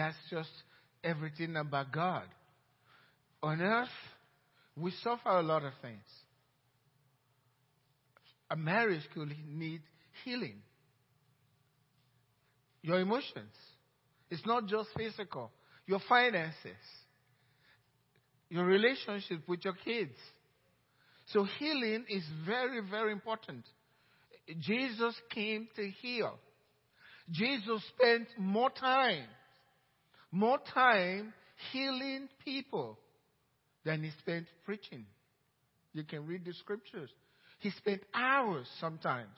that's just everything about God. On earth, we suffer a lot of things. A marriage could need healing. Your emotions. It's not just physical. Your finances. Your relationship with your kids. So healing is very, very important. Jesus came to heal. Jesus spent more time, more time healing people than he spent preaching. You can read the scriptures. He spent hours sometimes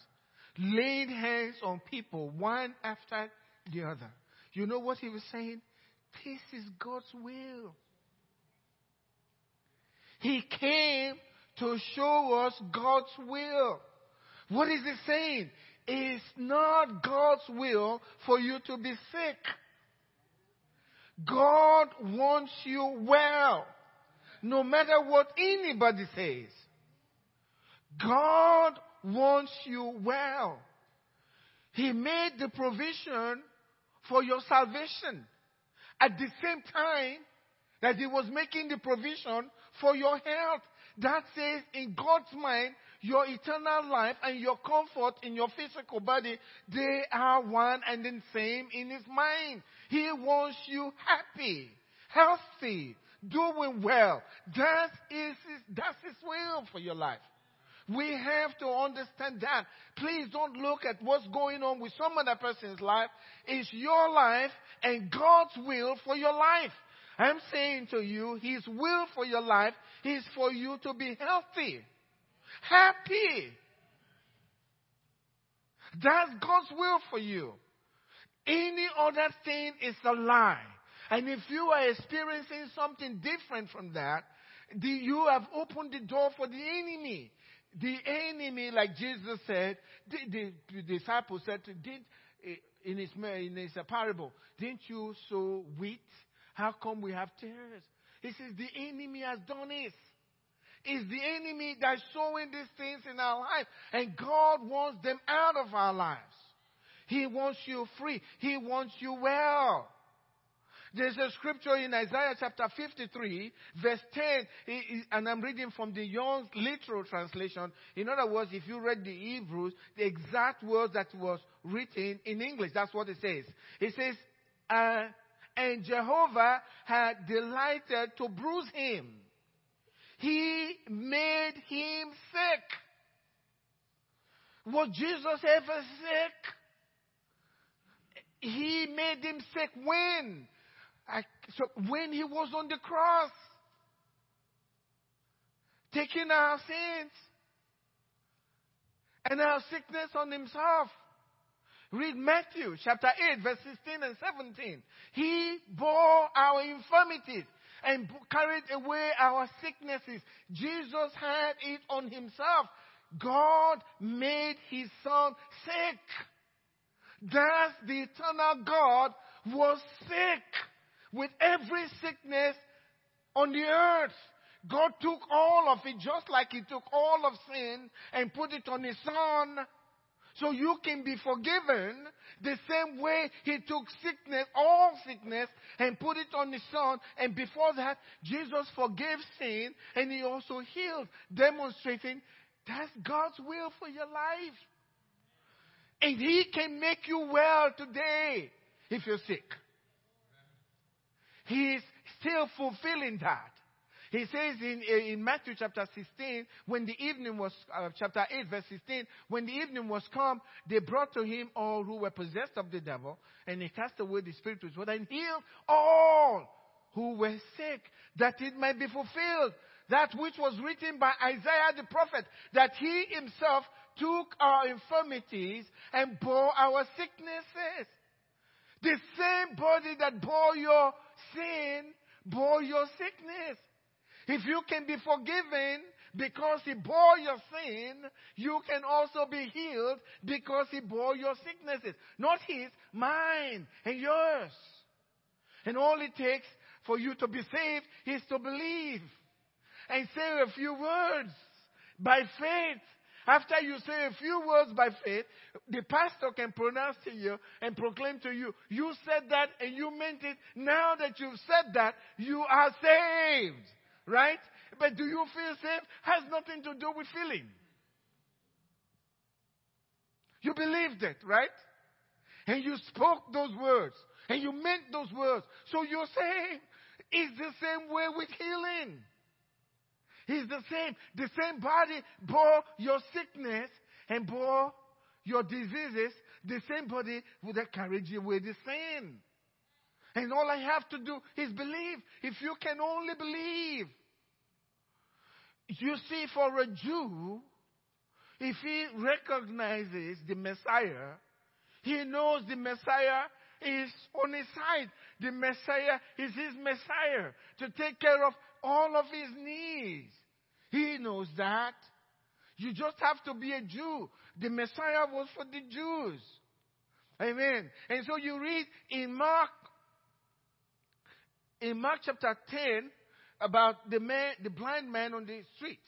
laying hands on people one after the other. You know what he was saying? This is God's will. He came to show us God's will. What is he saying? It's not God's will for you to be sick. God wants you well, no matter what anybody says. God wants you well. He made the provision for your salvation. At the same time that He was making the provision for your health. That says, in God's mind, your eternal life and your comfort in your physical body, they are one and the same in His mind. He wants you happy, healthy, doing well. That is his, that's His will for your life. We have to understand that. Please don't look at what's going on with some other person's life. It's your life and God's will for your life. I'm saying to you, His will for your life is for you to be healthy, happy. That's God's will for you. Any other thing is a lie. And if you are experiencing something different from that, the, you have opened the door for the enemy. The enemy, like Jesus said, the, the, the disciples said, did, eh, in his, in his parable, didn't you sow wheat how come we have tares? He says the enemy has done this. It's the enemy that's sowing these things in our life. And God wants them out of our lives. He wants you free. He wants you well. There's a scripture in Isaiah chapter 53, verse 10, and I'm reading from the Young literal translation. In other words, if you read the Hebrews, the exact words that was written in English, that's what it says. It says, uh, and Jehovah had delighted to bruise him. He made him sick. Was Jesus ever sick? He made him sick when? I, so when he was on the cross, taking our sins and our sickness on himself. Read Matthew chapter 8, verse 16 and 17. He bore our infirmities and carried away our sicknesses. Jesus had it on himself. God made his son sick. Thus the eternal God was sick with every sickness on the earth. God took all of it just like he took all of sin and put it on his son so you can be forgiven the same way he took sickness, all sickness, and put it on his son. And before that, Jesus forgave sin and he also healed, demonstrating that's God's will for your life. And he can make you well today if you're sick. He is still fulfilling that. He says in, in Matthew chapter 16, when the evening was, uh, chapter 8 verse 16, when the evening was come, they brought to him all who were possessed of the devil, and he cast away the spirit which was and healed all who were sick, that it might be fulfilled. That which was written by Isaiah the prophet, that he himself took our infirmities and bore our sicknesses. The same body that bore your sin bore your sickness. If you can be forgiven because he bore your sin, you can also be healed because he bore your sicknesses. Not his, mine and yours. And all it takes for you to be saved is to believe and say a few words by faith After you say a few words by faith, the pastor can pronounce to you and proclaim to you, you said that and you meant it. Now that you've said that, you are saved. Right? But do you feel saved? Has nothing to do with feeling. You believed it, right? And you spoke those words. And you meant those words. So you're saved. It's the same way with healing. He's the same. The same body bore your sickness and bore your diseases. The same body would have carried you away the sin. And all I have to do is believe. If you can only believe. You see, for a Jew, if he recognizes the Messiah, he knows the Messiah is on his side. The Messiah is his Messiah to take care of all of his needs. He knows that. You just have to be a Jew. The Messiah was for the Jews. Amen. And so you read in Mark, in Mark chapter 10, about the man, the blind man on the street.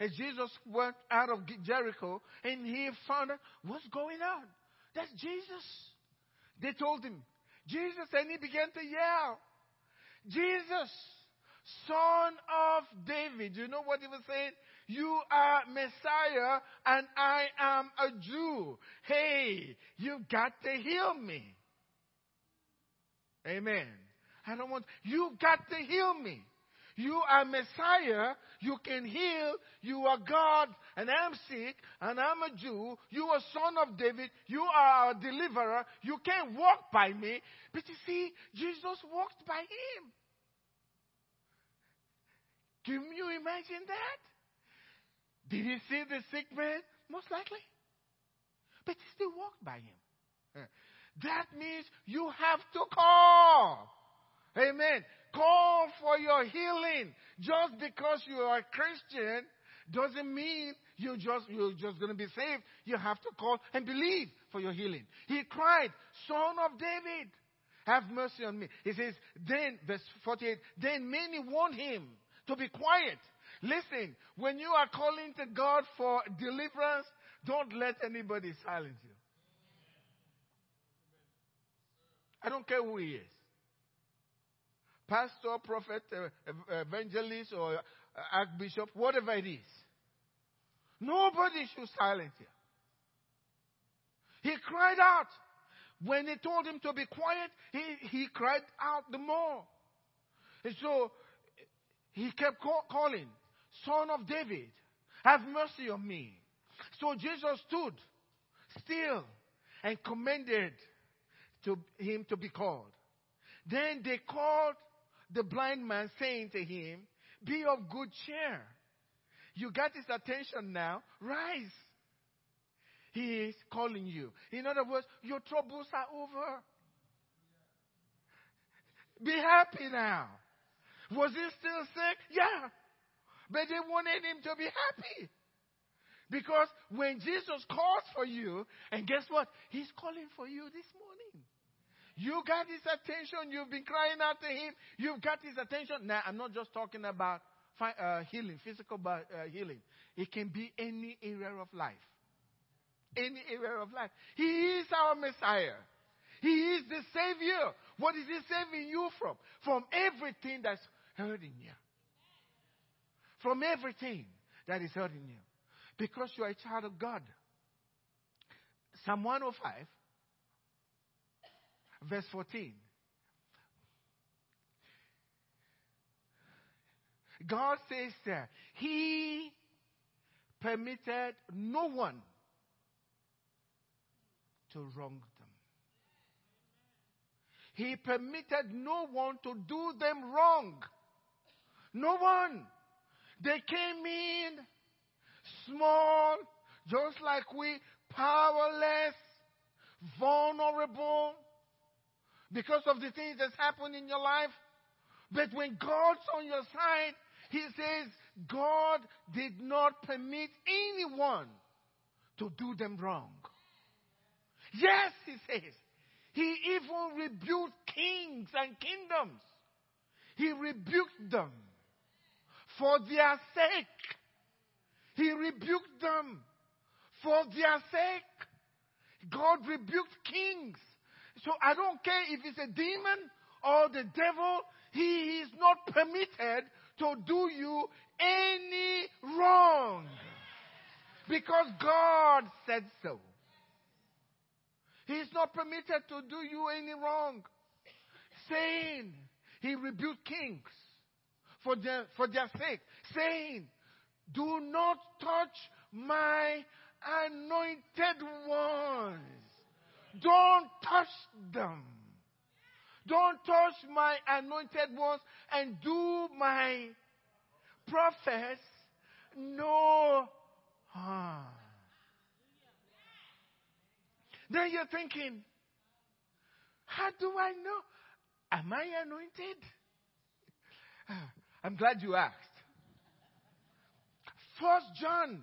As Jesus went out of Jericho and he found out what's going on. That's Jesus. They told him, Jesus, and he began to yell, Jesus, son of David. You know what he was saying? You are Messiah and I am a Jew. Hey, you've got to heal me. Amen. I don't want, you've got to heal me. You are Messiah. You can heal. You are God. And I'm sick. And I'm a Jew. You are son of David. You are a deliverer. You can't walk by me. But you see, Jesus walked by him. Can you imagine that? Did he see the sick man? Most likely. But he still walked by him. That means you have to call. Amen. Call for your healing. Just because you are a Christian doesn't mean you just, you're just going to be saved. You have to call and believe for your healing. He cried, Son of David, have mercy on me. He says, then, verse 48, then many warned him to be quiet. Listen, when you are calling to God for deliverance, don't let anybody silence you. I don't care who he is pastor, prophet, uh, evangelist, or uh, archbishop, whatever it is. Nobody should silence him. He cried out. When they told him to be quiet, he, he cried out the more. And so he kept call, calling, Son of David, have mercy on me. So Jesus stood still and commanded to him to be called. Then they called the blind man, saying to him, Be of good cheer. You got his attention now. Rise. He is calling you. In other words, your troubles are over. Be happy now. Was he still sick? Yeah. But they wanted him to be happy. Because when Jesus calls for you, and guess what? He's calling for you this morning. You got his attention. You've been crying out to him. You've got his attention. Now, I'm not just talking about uh, healing, physical uh, healing. It can be any area of life. Any area of life. He is our Messiah. He is the Savior. What is He saving you from? From everything that's hurting you. From everything that is hurting you. Because you are a child of God. Psalm 105 verse 14. God says that He permitted no one to wrong them. He permitted no one to do them wrong. No one. They came in small, just like we, powerless, vulnerable, because of the things that's happened in your life. But when God's on your side, He says, God did not permit anyone to do them wrong. Yes, He says. He even rebuked kings and kingdoms. He rebuked them for their sake. He rebuked them For their sake, God rebuked kings. So I don't care if it's a demon or the devil, he is not permitted to do you any wrong. Because God said so. He is not permitted to do you any wrong. Saying, he rebuked kings for their, for their sake, saying, Do not touch my anointed ones. Don't touch them. Don't touch my anointed ones and do my prophets no harm. Then you're thinking, how do I know? Am I anointed? Ah, I'm glad you asked. First John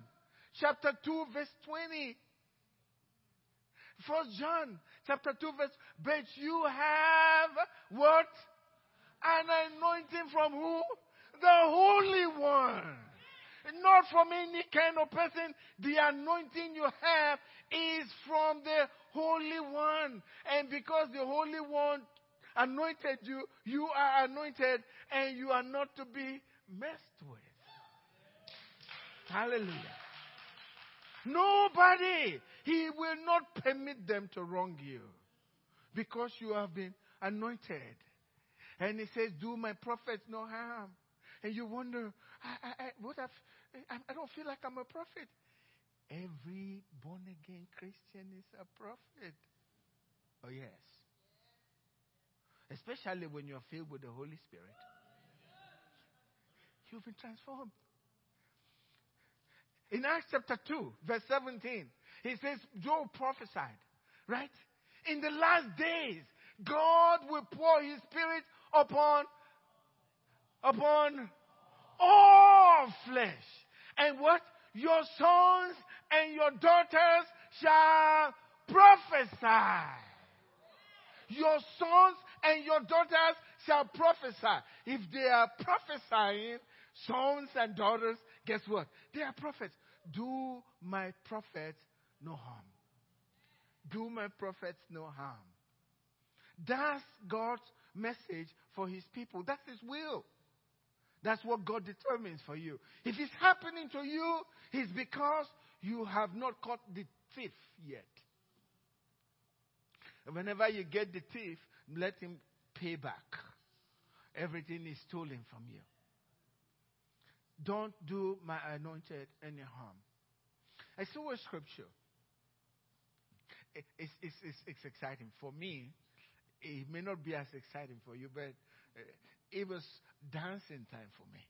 chapter 2 verse 20. First John chapter 2 verse, but you have what? An anointing from who? The Holy One. Not from any kind of person. The anointing you have is from the Holy One. And because the Holy One anointed you, you are anointed and you are not to be messed with. Hallelujah. Nobody. He will not permit them to wrong you because you have been anointed. And he says, Do my prophets no harm. And you wonder, I, I, I what I've, I don't feel like I'm a prophet. Every born again Christian is a prophet. Oh, yes. Especially when you're filled with the Holy Spirit. You've been transformed. In Acts chapter 2, verse 17, he says, Joel prophesied, right? In the last days, God will pour his spirit upon, upon all flesh. And what? Your sons and your daughters shall prophesy. Your sons and your daughters shall prophesy. If they are prophesying, sons and daughters, guess what? They are prophets. Do my prophets no harm. Do my prophets no harm. That's God's message for his people. That's his will. That's what God determines for you. If it's happening to you, it's because you have not caught the thief yet. And whenever you get the thief, let him pay back everything is stolen from you. Don't do my anointed any harm. I saw a scripture. It's, it's, it's, it's exciting. For me, it may not be as exciting for you, but uh, it was dancing time for me.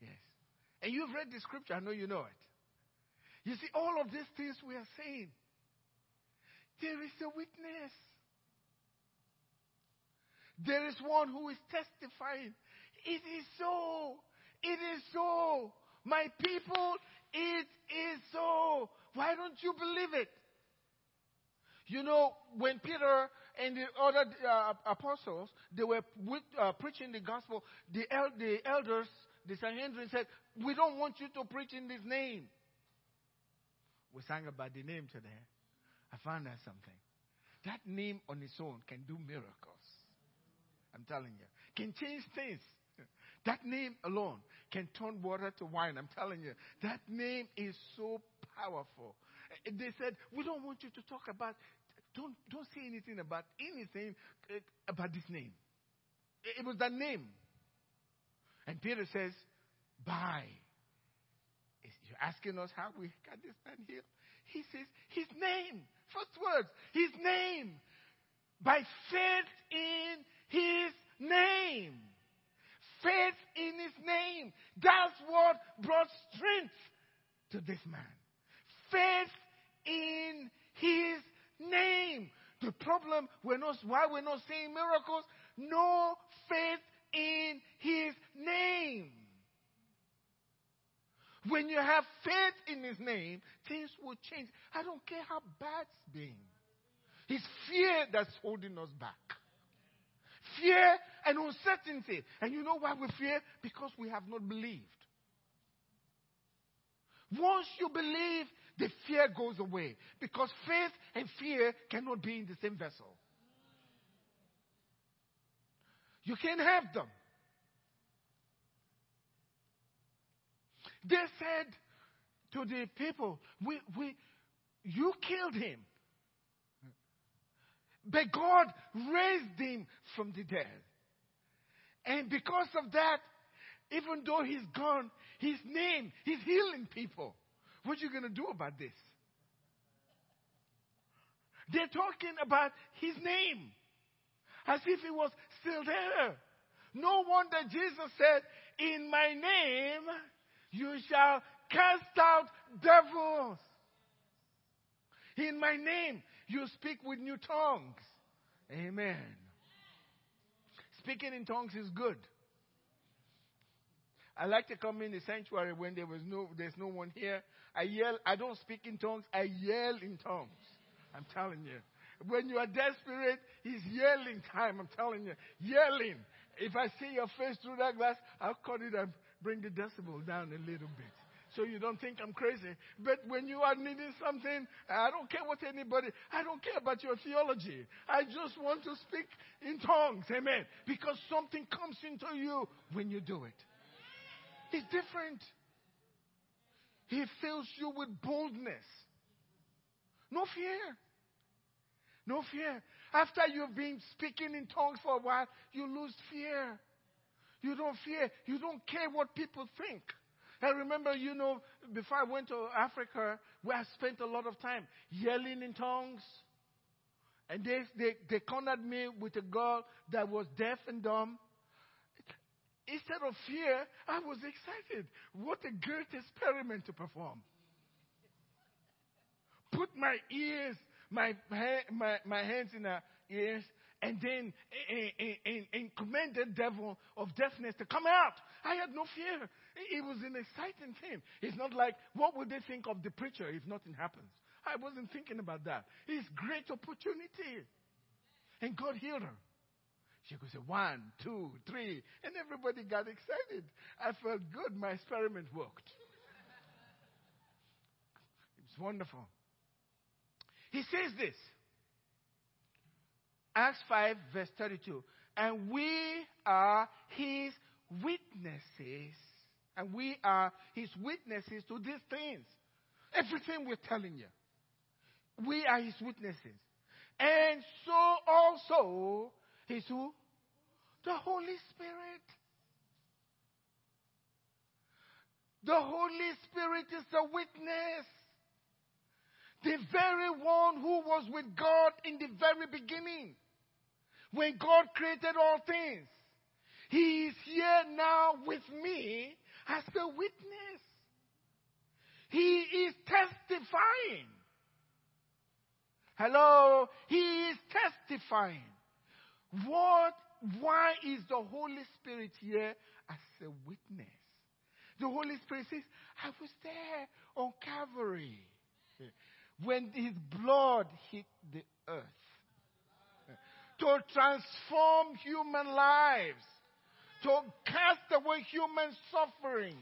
Yes. And you've read the scripture, I know you know it. You see, all of these things we are saying, there is a witness. There is one who is testifying. It is so. It is so. My people, it is so. Why don't you believe it? You know, when Peter and the other uh, apostles, they were with, uh, preaching the gospel, the, el- the elders, the Sanhedrin said, we don't want you to preach in this name. We sang about the name today. I found out something. That name on its own can do miracles. I'm telling you. Can change things. That name alone can turn water to wine. I'm telling you. That name is so powerful. They said, We don't want you to talk about, don't, don't say anything about anything uh, about this name. It was that name. And Peter says, By. You're asking us how we got this man here? He says, His name. First words, His name. By faith in His name. Faith in His name. That's what brought strength to this man. Faith in His name. The problem we're not why we're not seeing miracles, no faith in his name. When you have faith in his name, things will change. I don't care how bad it's been. It's fear that's holding us back. Fear and uncertainty. And you know why we fear? Because we have not believed. Once you believe, the fear goes away. Because faith and fear cannot be in the same vessel. You can't have them. They said to the people, we, we, You killed him. But God raised him from the dead. And because of that, even though he's gone, his name, he's healing people. What are you going to do about this? They're talking about his name as if he was still there. No wonder Jesus said, In my name you shall cast out devils. In my name you speak with new tongues. Amen. Speaking in tongues is good. I like to come in the sanctuary when there was no, there's no one here. I yell. I don't speak in tongues. I yell in tongues. I'm telling you. When you are desperate, he's yelling time. I'm telling you, yelling. If I see your face through that glass, I'll cut it and bring the decibel down a little bit so you don't think I'm crazy. But when you are needing something, I don't care what anybody, I don't care about your theology. I just want to speak in tongues. Amen. Because something comes into you when you do it. It's different. He fills you with boldness. No fear. No fear. After you've been speaking in tongues for a while, you lose fear. You don't fear. You don't care what people think. I remember, you know, before I went to Africa, where I spent a lot of time yelling in tongues. And they, they, they cornered me with a girl that was deaf and dumb. Instead of fear, I was excited. What a great experiment to perform. Put my ears, my, my, my hands in her ears, and then and, and, command the devil of deafness to come out. I had no fear. It was an exciting thing. It's not like, what would they think of the preacher if nothing happens? I wasn't thinking about that. It's great opportunity. And God healed her. She could say one, two, three, and everybody got excited. I felt good. My experiment worked. It's wonderful. He says this. Acts 5, verse 32. And we are his witnesses. And we are his witnesses to these things. Everything we're telling you. We are his witnesses. And so also is who? The Holy Spirit. The Holy Spirit is the witness. The very one who was with God in the very beginning. When God created all things. He is here now with me as a witness. He is testifying. Hello? He is testifying. What, why is the Holy Spirit here as a witness? The Holy Spirit says, I was there on Calvary when his blood hit the earth to transform human lives, to cast away human suffering.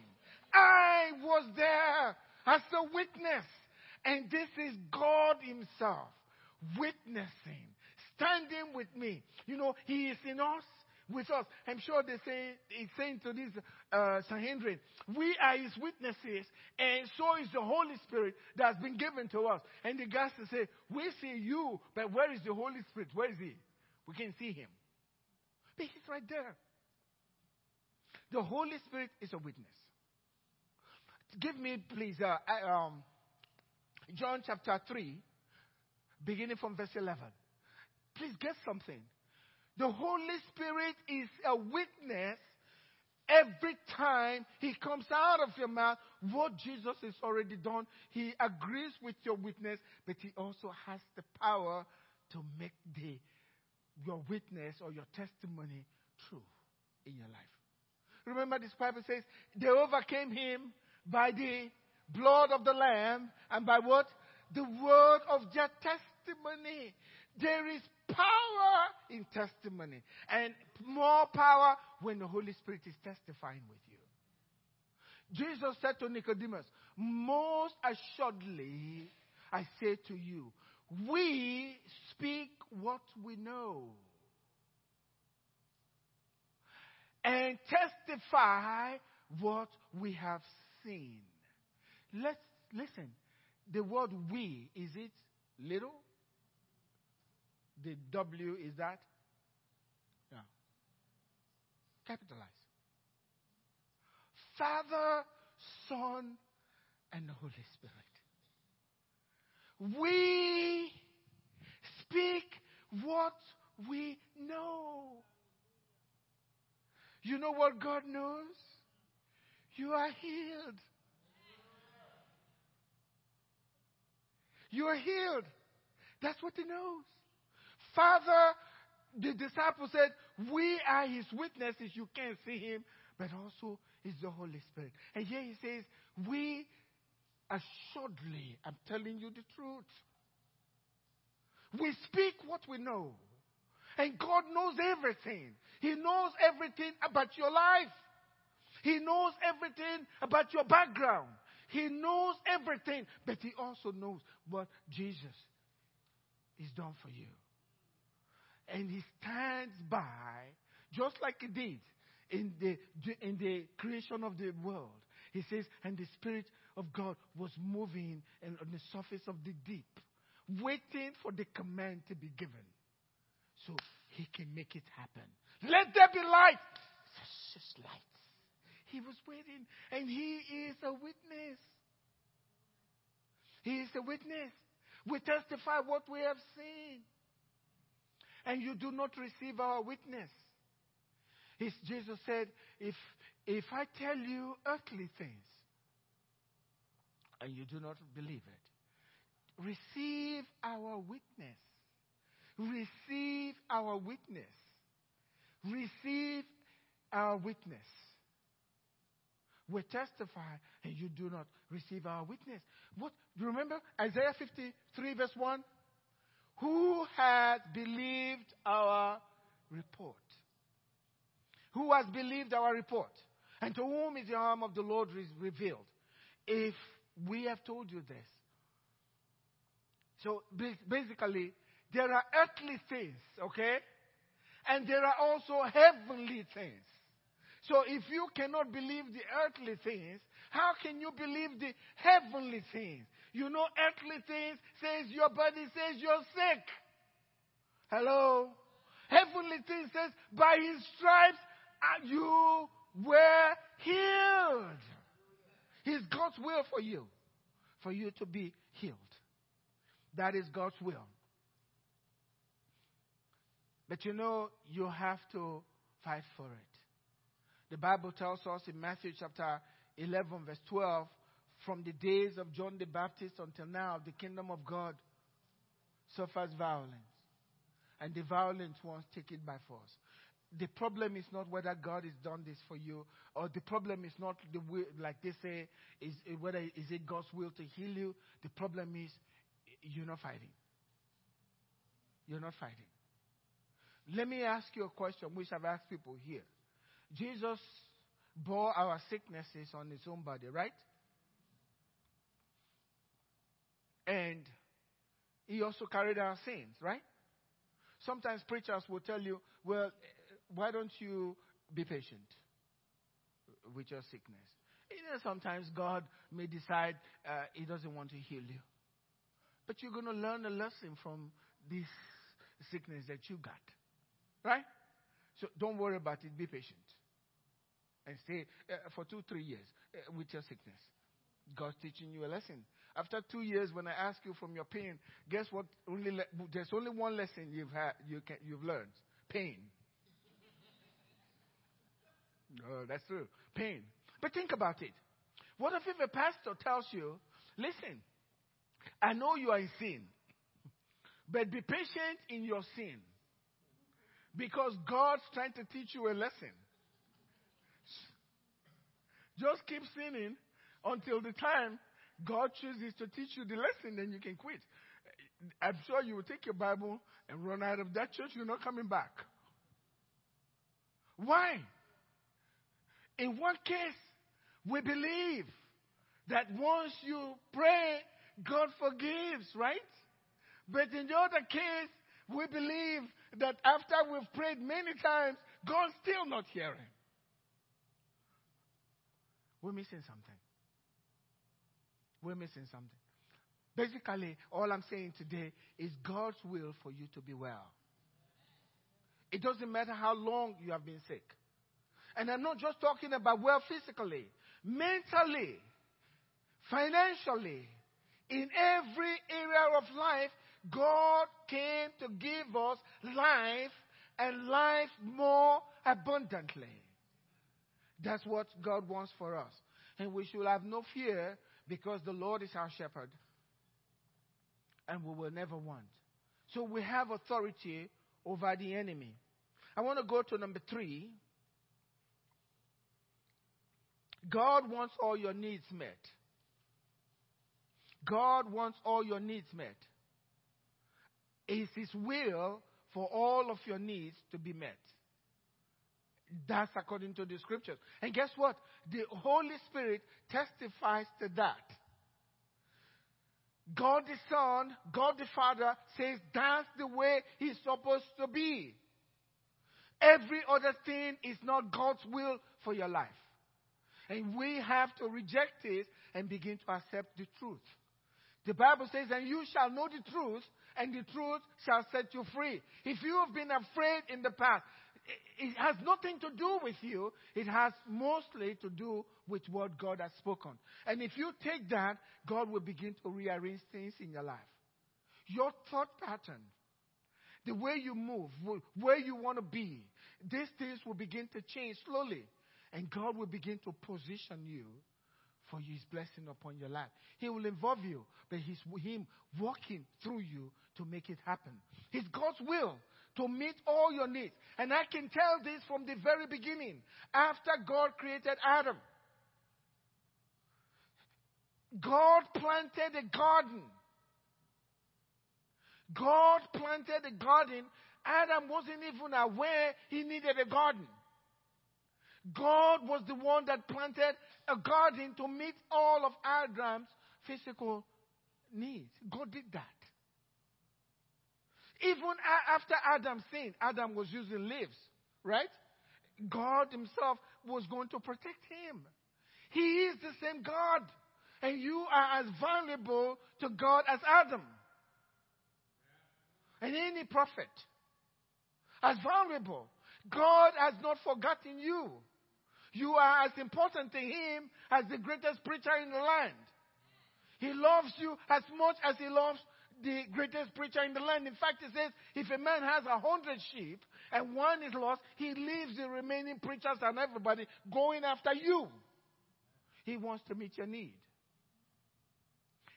I was there as a witness. And this is God Himself witnessing standing with me. You know, He is in us, with us. I'm sure they say, He's saying to this uh, Sanhedrin, we are His witnesses, and so is the Holy Spirit that has been given to us. And the guys say, we see you, but where is the Holy Spirit? Where is He? We can see Him. But He's right there. The Holy Spirit is a witness. Give me, please, uh, um, John chapter 3, beginning from verse 11. Please get something. The Holy Spirit is a witness every time He comes out of your mouth. What Jesus has already done, He agrees with your witness, but He also has the power to make the, your witness or your testimony true in your life. Remember, this Bible says they overcame Him by the blood of the Lamb and by what? The word of their testimony. There is power in testimony and more power when the Holy Spirit is testifying with you. Jesus said to Nicodemus, Most assuredly, I say to you, we speak what we know and testify what we have seen. Let's listen. The word we, is it little? The W is that? Yeah. Capitalize. Father, Son, and the Holy Spirit. We speak what we know. You know what God knows? You are healed. You are healed. That's what he knows. Father, the disciple said, We are his witnesses. You can't see him, but also is the Holy Spirit. And here he says, We assuredly, I'm telling you the truth. We speak what we know. And God knows everything. He knows everything about your life. He knows everything about your background. He knows everything, but He also knows what Jesus is done for you. And He stands by, just like He did in the, in the creation of the world. He says, and the Spirit of God was moving on the surface of the deep, waiting for the command to be given. So He can make it happen. Let there be light. It's just light. He was waiting, and He is a witness. He is a witness. We testify what we have seen. And you do not receive our witness. His, Jesus said, if, if I tell you earthly things and you do not believe it, receive our witness. Receive our witness. Receive our witness. We testify and you do not receive our witness. What? Do you remember Isaiah 53 verse 1? Who has believed our report? Who has believed our report? And to whom is the arm of the Lord revealed? If we have told you this. So basically, there are earthly things, okay? And there are also heavenly things. So if you cannot believe the earthly things, how can you believe the heavenly things? You know, earthly things says your body says you're sick. Hello? Heavenly things says by his stripes uh, you were healed. It's God's will for you, for you to be healed. That is God's will. But you know, you have to fight for it. The Bible tells us in Matthew chapter 11, verse 12, from the days of John the Baptist until now, the kingdom of God suffers violence, and the violent ones take it by force. The problem is not whether God has done this for you, or the problem is not the way, like they say, is whether is it God's will to heal you. The problem is you're not fighting. You're not fighting. Let me ask you a question, which I've asked people here. Jesus bore our sicknesses on his own body, right? And he also carried our sins, right? Sometimes preachers will tell you, well, why don't you be patient with your sickness? You know, sometimes God may decide uh, he doesn't want to heal you. But you're going to learn a lesson from this sickness that you got. Right? So don't worry about it. Be patient and stay uh, for two, three years uh, with your sickness. God's teaching you a lesson. After two years, when I ask you from your pain, guess what? Only le- there's only one lesson you've had, you can, you've learned: pain. oh, that's true. Pain. But think about it. What if, if a pastor tells you, "Listen, I know you are in sin, but be patient in your sin, because God's trying to teach you a lesson." Just keep sinning until the time God chooses to teach you the lesson, then you can quit. I'm sure you will take your Bible and run out of that church. You're not coming back. Why? In one case, We believe that once you pray, God forgives, right? But in the other case, we believe that after we've prayed many times, God's still not hearing. We're missing something. We're missing something. Basically, all I'm saying today is God's will for you to be well. It doesn't matter how long you have been sick. And I'm not just talking about well physically, mentally, financially, in every area of life, God came to give us life and life more abundantly. That's what God wants for us. And we should have no fear because the Lord is our shepherd. And we will never want. So we have authority over the enemy. I want to go to number three. God wants all your needs met. God wants all your needs met. It's His will for all of your needs to be met. That's according to the scriptures. And guess what? The Holy Spirit testifies to that. God the Son, God the Father says that's the way He's supposed to be. Every other thing is not God's will for your life. And we have to reject it and begin to accept the truth. The Bible says, and you shall know the truth, and the truth shall set you free. If you have been afraid in the past, it has nothing to do with you. It has mostly to do with what God has spoken. And if you take that, God will begin to rearrange things in your life. Your thought pattern, the way you move, where you want to be, these things will begin to change slowly. And God will begin to position you for His blessing upon your life. He will involve you, but He's Him working through you to make it happen. It's God's will to meet all your needs. And I can tell this from the very beginning. After God created Adam, God planted a garden. God planted a garden. Adam wasn't even aware he needed a garden. God was the one that planted a garden to meet all of Adam's physical needs. God did that. Even after Adam sinned, Adam was using leaves, right? God Himself was going to protect him. He is the same God. And you are as valuable to God as Adam. And any prophet. As valuable. God has not forgotten you. You are as important to Him as the greatest preacher in the land. He loves you as much as He loves the greatest preacher in the land. In fact, he says, if a man has a hundred sheep and one is lost, he leaves the remaining preachers and everybody going after you. He wants to meet your need.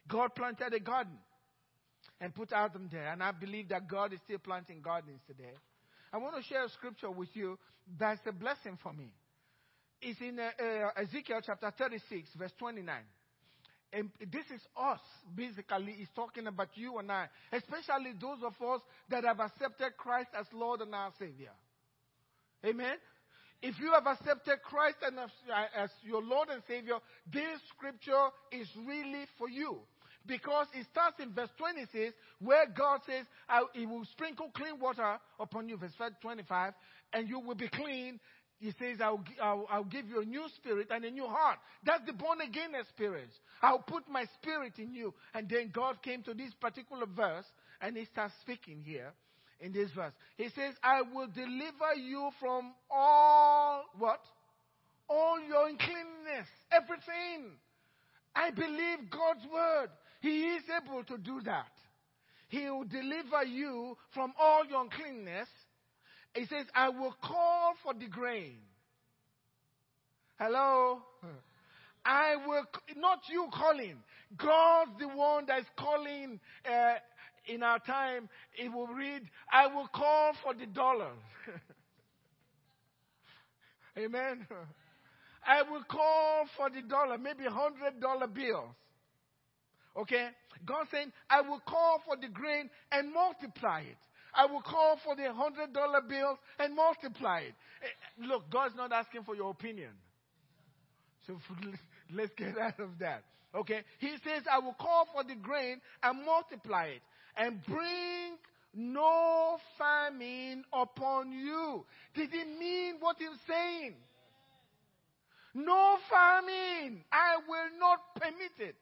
God planted a garden and put Adam there, and I believe that God is still planting gardens today. I want to share a scripture with you that's a blessing for me. It's in uh, uh, Ezekiel chapter 36, verse 29. And this is us, basically. He's talking about you and I, especially those of us that have accepted Christ as Lord and our Savior. Amen? If you have accepted Christ as your Lord and Savior, this scripture is really for you. Because it starts in verse 26, where God says, He will sprinkle clean water upon you, verse 25, and you will be clean, he says, I'll, I'll, I'll, give you a new spirit and a new heart. That's the born again experience. I'll put my spirit in you. And then God came to this particular verse and he starts speaking here in this verse. He says, I will deliver you from all what? All your uncleanness. Everything. I believe God's word. He is able to do that. He will deliver you from all your uncleanness he says, I will call for the grain. Hello? I will, not you calling. God's the one that's calling uh, in our time. It will read, I will call for the dollar. Amen. I will call for the dollar, maybe hundred dollar bills. Okay? God saying, I will call for the grain and multiply it. I will call for the hundred dollar bills and multiply it. Eh, look, God's not asking for your opinion. So let's get out of that. Okay? He says, I will call for the grain and multiply it and bring no famine upon you. Did he mean what he's saying? No famine. I will not permit it.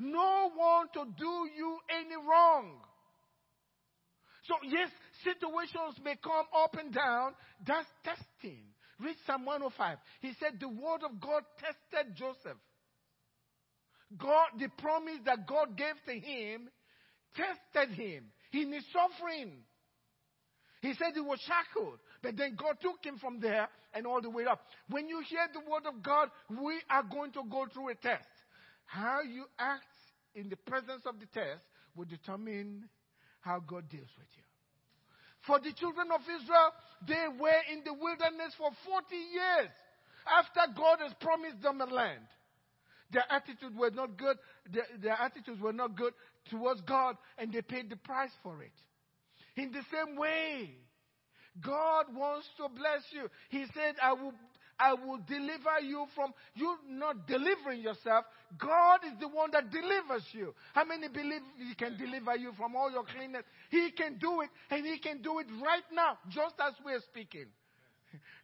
No one to do you any wrong. So, yes, situations may come up and down. That's testing. Read Psalm 105. He said the word of God tested Joseph. God, the promise that God gave to him, tested him in his suffering. He said he was shackled, but then God took him from there and all the way up. When you hear the word of God, we are going to go through a test. How you act in the presence of the test will determine how God deals with you. For the children of Israel, they were in the wilderness for 40 years after God has promised them a land. Their attitude was not good. Their, their attitudes were not good towards God, and they paid the price for it. In the same way, God wants to bless you. He said, I will, I will deliver you from you not delivering yourself. God is the one that delivers you. How many believe He can deliver you from all your cleanness? He can do it, and He can do it right now, just as we're speaking.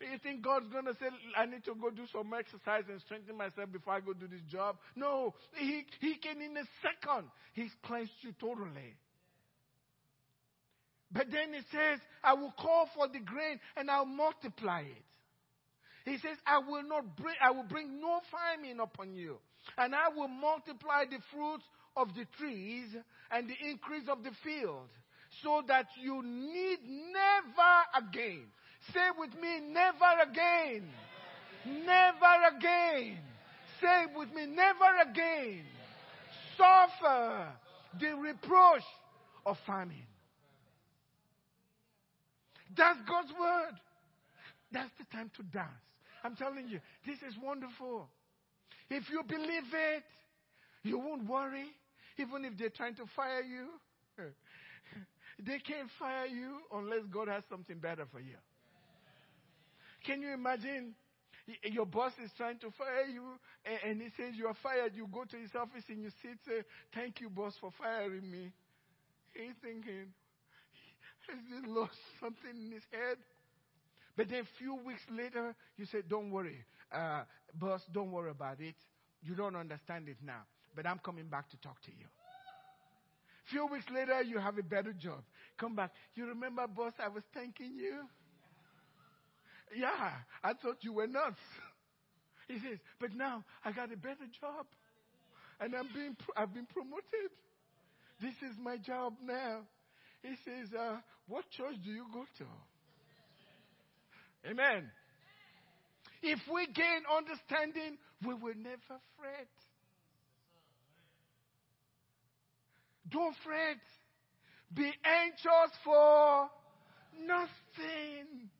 You think God's going to say, I need to go do some exercise and strengthen myself before I go do this job? No. He, he can, in a second, He's cleansed you totally. But then He says, I will call for the grain and I'll multiply it. He says, I will not bring, I will bring no famine upon you. And I will multiply the fruits of the trees and the increase of the field so that you need never again Say with me, never again. Never again. Say with me, never again. Suffer the reproach of famine. That's God's word. That's the time to dance. I'm telling you, this is wonderful. If you believe it, you won't worry, even if they're trying to fire you. They can't fire you unless God has something better for you. Can you imagine? Your boss is trying to fire you, and, he says you are fired. You go to his office and you sit, say, "Thank you, boss, for firing me." He's thinking, "Has he lost something in his head?" But then a few weeks later, you say, "Don't worry, uh, boss. Don't worry about it. You don't understand it now, but I'm coming back to talk to you." Few weeks later, you have a better job. Come back. You remember, boss? I was thanking you. Yeah, I thought you were nuts. He says, but now I got a better job. And I'm being, I've been promoted. This is my job now. He says, uh, what church do you go to? Amen. If we gain understanding, we will never fret. Don't fret. Be anxious for nothing.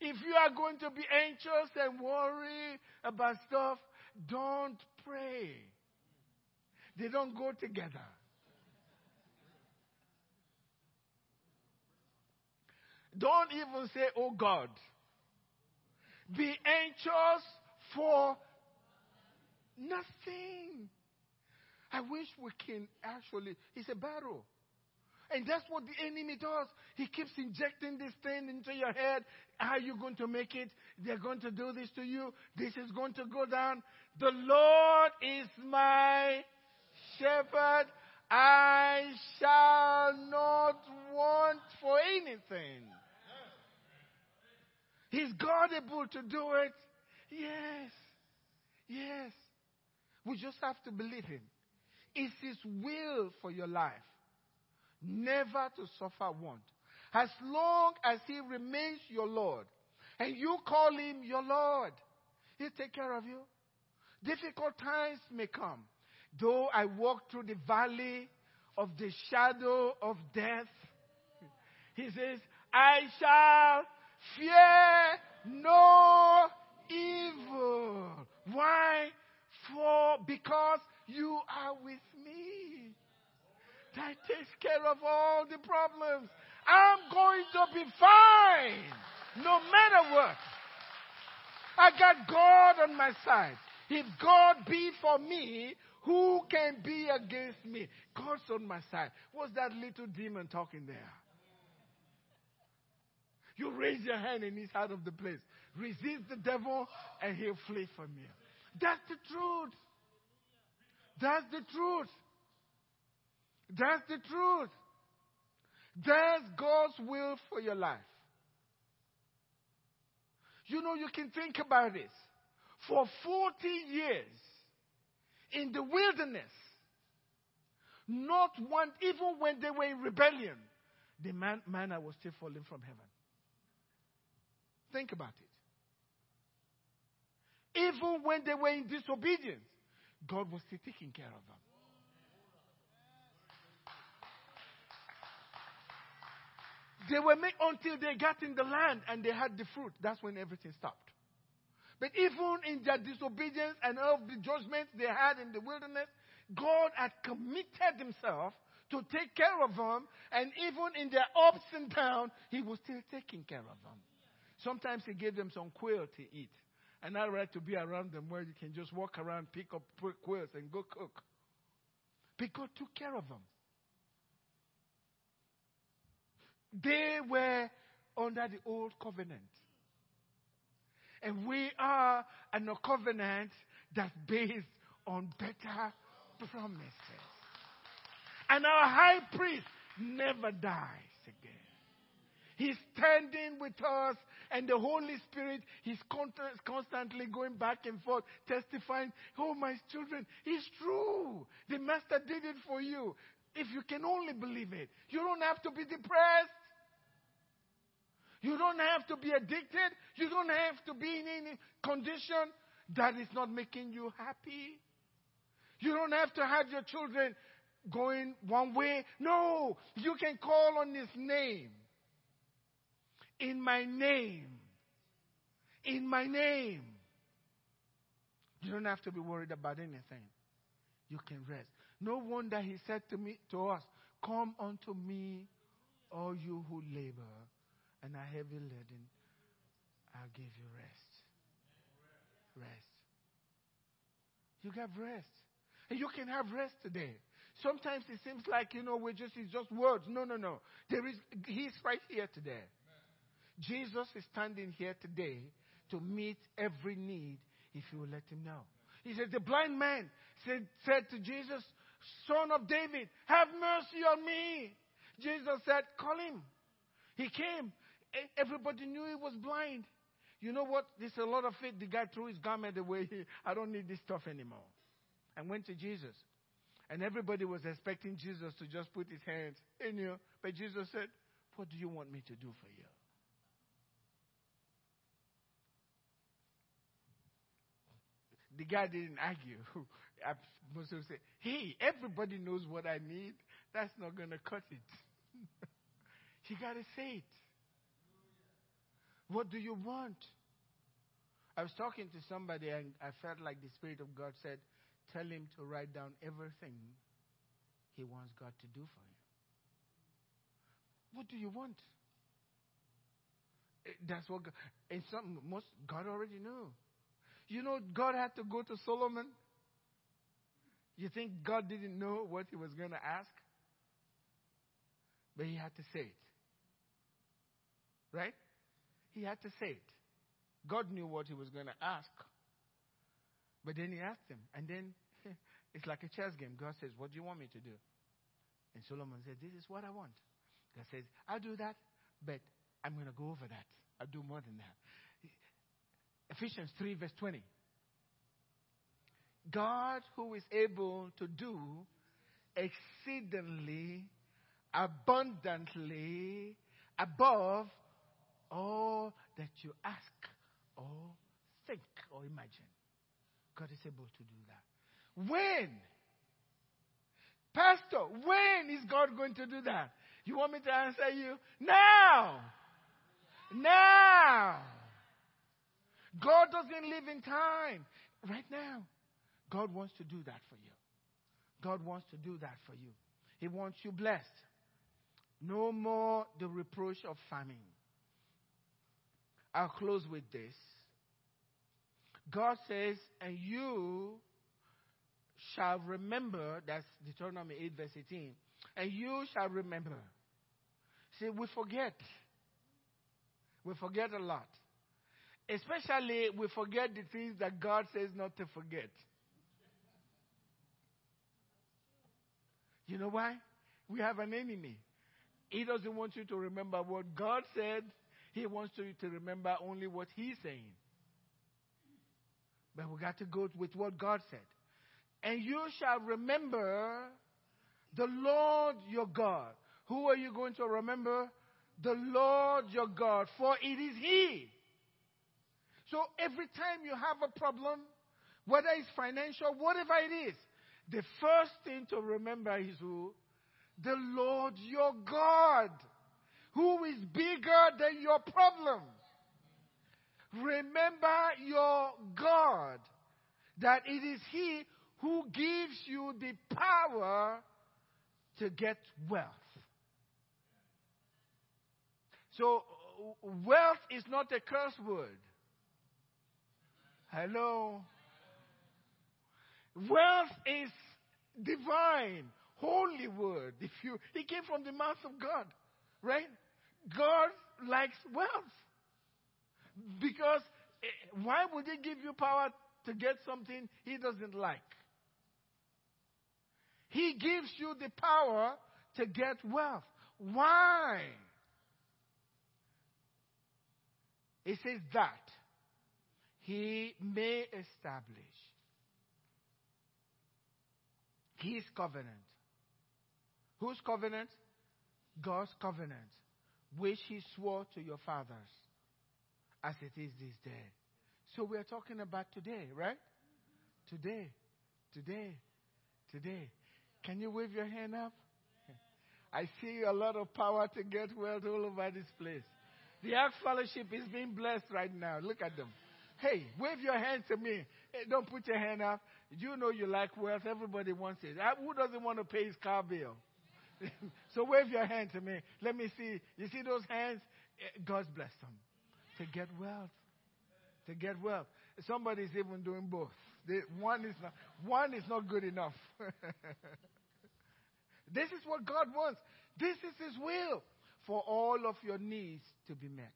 If you are going to be anxious and worry about stuff, don't pray. They don't go together. Don't even say, Oh God. Be anxious for nothing. I wish we can actually, it's a battle. And that's what the enemy does. He keeps injecting this thing into your head. Are you going to make it? They're going to do this to you. This is going to go down. The Lord is my shepherd. I shall not want for anything. He's God able to do it. Yes. Yes. We just have to believe Him. It's His will for your life never to suffer want. As long as He remains your Lord and you call Him your Lord, He'll take care of you. Difficult times may come. Though I walk through the valley of the shadow of death, He says, I shall fear no evil. Why? For because you are with me that takes care of all the problems. I'm going to be fine no matter what. I got God on my side. If God be for me, who can be against me? God's on my side. What's that little demon talking there? You raise your hand and he's out of the place. Resist the devil and he'll flee from you. That's the truth. That's the truth. That's the truth. That's God's will for your life. You know, you can think about this. For 40 years in the wilderness, not one, even when they were in rebellion, the man, manna was still falling from heaven. Think about it. Even when they were in disobedience, God was still taking care of them. They were made until they got in the land and they had the fruit. That's when everything stopped. But even in their disobedience and all the judgments they had in the wilderness, God had committed himself to take care of them. And even in their ups and downs, he was still taking care of them. Sometimes he gave them some quail to eat. And I like to be around them where you can just walk around, pick up quails, and go cook. God took care of them. They were under the old covenant. And we are in a covenant that's based on better promises. And our high priest never dies again. He's standing with us, and the Holy Spirit, is constantly going back and forth, testifying, Oh, my children, it's true. The Master did it for you. If you can only believe it, you don't have to be depressed. You don't have to be addicted. You don't have to be in any condition that is not making you happy. You don't have to have your children going one way. No, you can call on His name. In my name. In my name. You don't have to be worried about anything. You can rest. No wonder He said to me, to us, Come unto me, all you who labor and are heavy laden, I'll give you rest. Rest. You have rest. And you can have rest today. Sometimes it seems like, you know, we're just, it's just words. No, no, no. There is, he's right here today. Jesus is standing here today to meet every need if you will let him know. He says, the blind man said, said to Jesus, son of David, have mercy on me. Jesus said, call him. He came Everybody knew he was blind. You know what? There's a lot of faith. The guy threw his garment away. I don't need this stuff anymore. And went to Jesus. And everybody was expecting Jesus to just put his hands in you. But Jesus said, What do you want me to do for you? The guy didn't argue. Most people say, Hey, everybody knows what I need. That's not going to cut it. you got to say it. What do you want? I was talking to somebody and I felt like the Spirit of God said, Tell him to write down everything he wants God to do for him. What do you want? Eh, that's what God, some most God already knew. You know, God had to go to Solomon. You think God didn't know what he was going to ask? But he had to say it. Right? He had to say it. God knew what he was going to ask. But then he asked him. And then it's like a chess game. God says, What do you want me to do? And Solomon said, This is what I want. God says, I'll do that, but I'm going to go over that. I'll do more than that. Ephesians 3, verse 20. God, who is able to do exceedingly, abundantly, above all that you ask or think or imagine. God is able to do that. When? Pastor, when is God going to do that? You want me to answer you? Now! Now! God doesn't live in time. Right now. God wants to do that for you. God wants to do that for you. He wants you blessed. No more the reproach of famine. I'll close with this. God says, and you shall remember, that's Deuteronomy 8, verse 18, and you shall remember. See, we forget. We forget a lot. Especially, we forget the things that God says not to forget. You know why? We have an enemy. He doesn't want you to remember what God said. He wants you to remember only what He's saying. But we got to go with what God said. And you shall remember the Lord your God. Who are you going to remember? The Lord your God, for it is He. So every time you have a problem, whether it's financial, whatever it is, the first thing to remember is who? The Lord your God, who is bigger than your problem. Remember your God, that it is He who gives you the power to get wealth. So, wealth is not a curse word. Hello? Wealth is divine, holy word. If you, it came from the mouth of God, right? God likes wealth. Because eh, why would He give you power to get something He doesn't like? He gives you the power to get wealth. Why? It says that He may establish His covenant. Whose covenant? God's covenant, which He swore to your fathers as it is this day. So we're talking about today, right? Today, today, today. Can you wave your hand up? I see a lot of power to get wealth all over this place. The Ark Fellowship is being blessed right now. Look at them. Hey, wave your hand to me. Hey, don't put your hand up. You know you like wealth. Everybody wants it. Who doesn't want to pay his car bill? so wave your hand to me. Let me see. You see those hands? Eh, God's blessed them to get wealth. To get wealth. Somebody's even doing both. They, one is not one is not good enough. this is what God wants. This is His will for all of your needs to be met.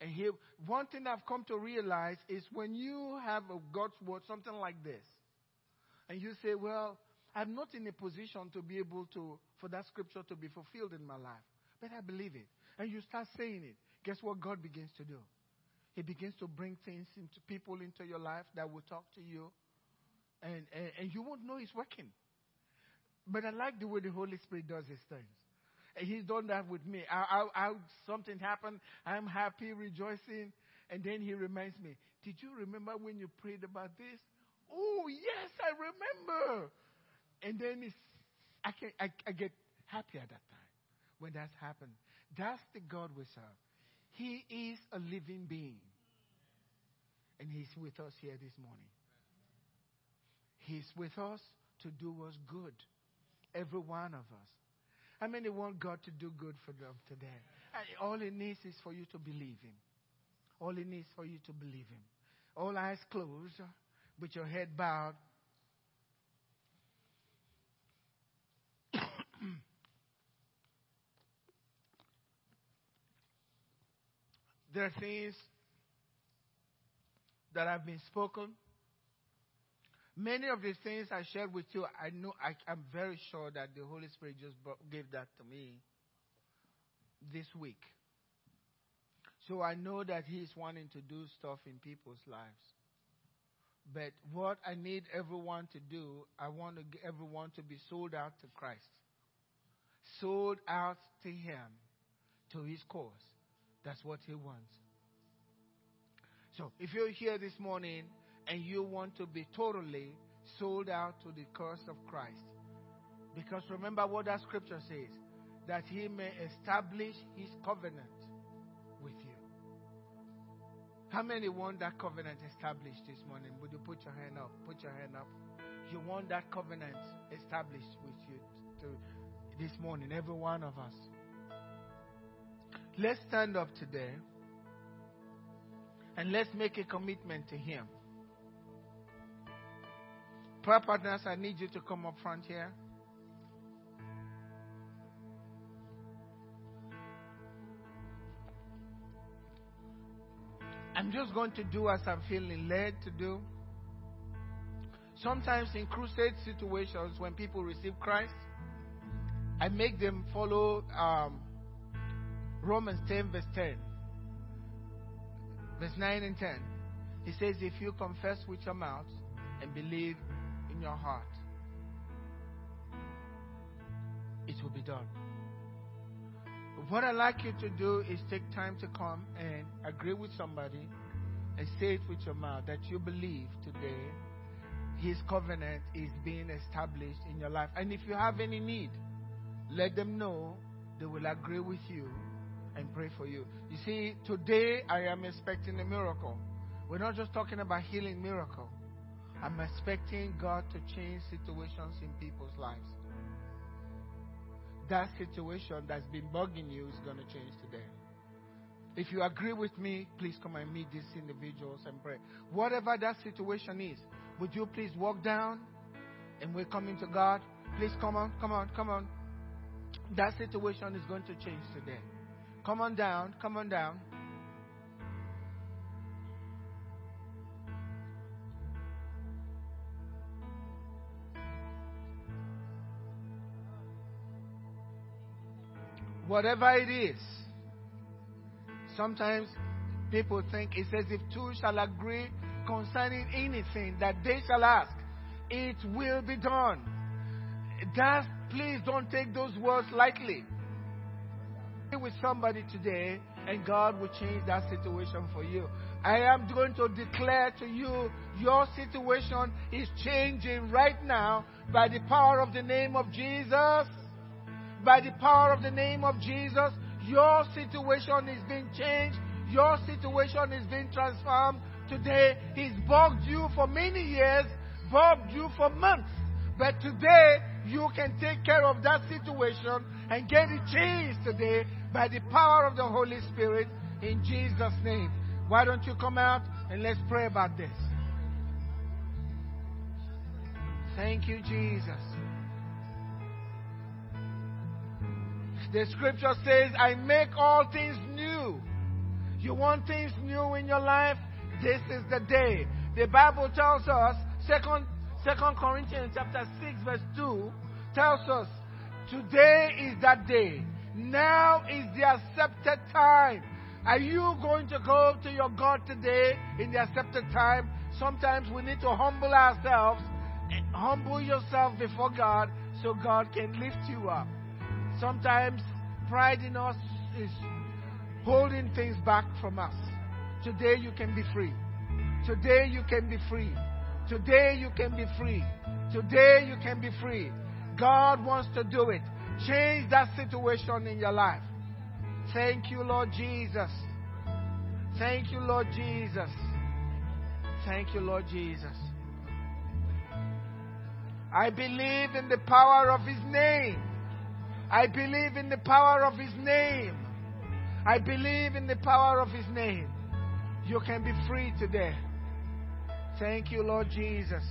And here, one thing I've come to realize is when you have a God's word, something like this, and you say, "Well, I'm not in a position to be able to for that scripture to be fulfilled in my life, but I believe it," and you start saying it, guess what God begins to do? He begins to bring things into people into your life that will talk to you, and, and, and you won't know He's working. But I like the way the Holy Spirit does His things. He's done that with me. I, I, I, something happened, I'm happy, rejoicing, and then He reminds me, Did you remember when you prayed about this? Oh, yes, I remember. And then it's, I, can, I, I get happy at that time when that's happened. That's the God we serve. He is a living being. And He's with us here this morning. He's with us to do us good. Every one of us. How many want God to do good for them today? All He needs is for you to believe Him. All He needs for you to believe Him. All eyes closed, with your head bowed. There are things that have been spoken. Many of the things I shared with you, I know I, am very sure that the Holy Spirit just gave that to me this week. So I know that He's wanting to do stuff in people's lives. But what I need everyone to do, I want everyone to be sold out to Christ, sold out to Him, to His cause. That's what He wants. So, if you're here this morning and you want to be totally sold out to the cause of Christ, because remember what that scripture says that He may establish His covenant with you. How many want that covenant established this morning? Would you put your hand up? Put your hand up. You want that covenant established with you to, this morning, every one of us. Let's stand up today. And let's make a commitment to Him. Prayer partners, I need you to come up front here. I'm just going to do as I'm feeling led to do. Sometimes in crusade situations, when people receive Christ, I make them follow um, Romans 10, verse 10, verse 9 and 10. He says, If you confess with your mouth and believe in your heart, it will be done. What I'd like you to do is take time to come and agree with somebody and say it with your mouth that you believe today his covenant is being established in your life. And if you have any need, let them know. They will agree with you and pray for you. You see, today I am expecting a miracle. We're not just talking about healing miracle. I'm expecting God to change situations in people's lives. That situation that's been bugging you is going to change today. If you agree with me, please come and meet these individuals and pray. Whatever that situation is, would you please walk down and we're coming to God? Please come on, come on, come on. That situation is going to change today. Come on down, come on down. Whatever it is, sometimes people think it says, if two shall agree concerning anything that they shall ask, it will be done. That, please don't take those words lightly. Be with somebody today, and God will change that situation for you. I am going to declare to you your situation is changing right now by the power of the name of Jesus. By the power of the name of Jesus, your situation is being changed. Your situation is being transformed today. He's bugged you for many years, bugged you for months. But today, you can take care of that situation and get it changed today by the power of the Holy Spirit in Jesus' name. Why don't you come out and let's pray about this? Thank you, Jesus. The scripture says, I make all things new. You want things new in your life? This is the day. The Bible tells us, Second, Second Corinthians chapter 6, verse 2, tells us, today is that day. Now is the accepted time. Are you going to go to your God today in the accepted time? Sometimes we need to humble ourselves. Eh, humble yourself before God so God can lift you up. Sometimes pride in us is holding things back from us. Today you can be free. Today you can be free. Today you can be free. Today you can be free. God wants to do it. Change that situation in your life. Thank you, Lord Jesus. Thank you, Lord Jesus. Thank you, Lord Jesus. I believe in the power of His name. I believe in the power of His name. I believe in the power of His name. You can be free today. Thank you, Lord Jesus.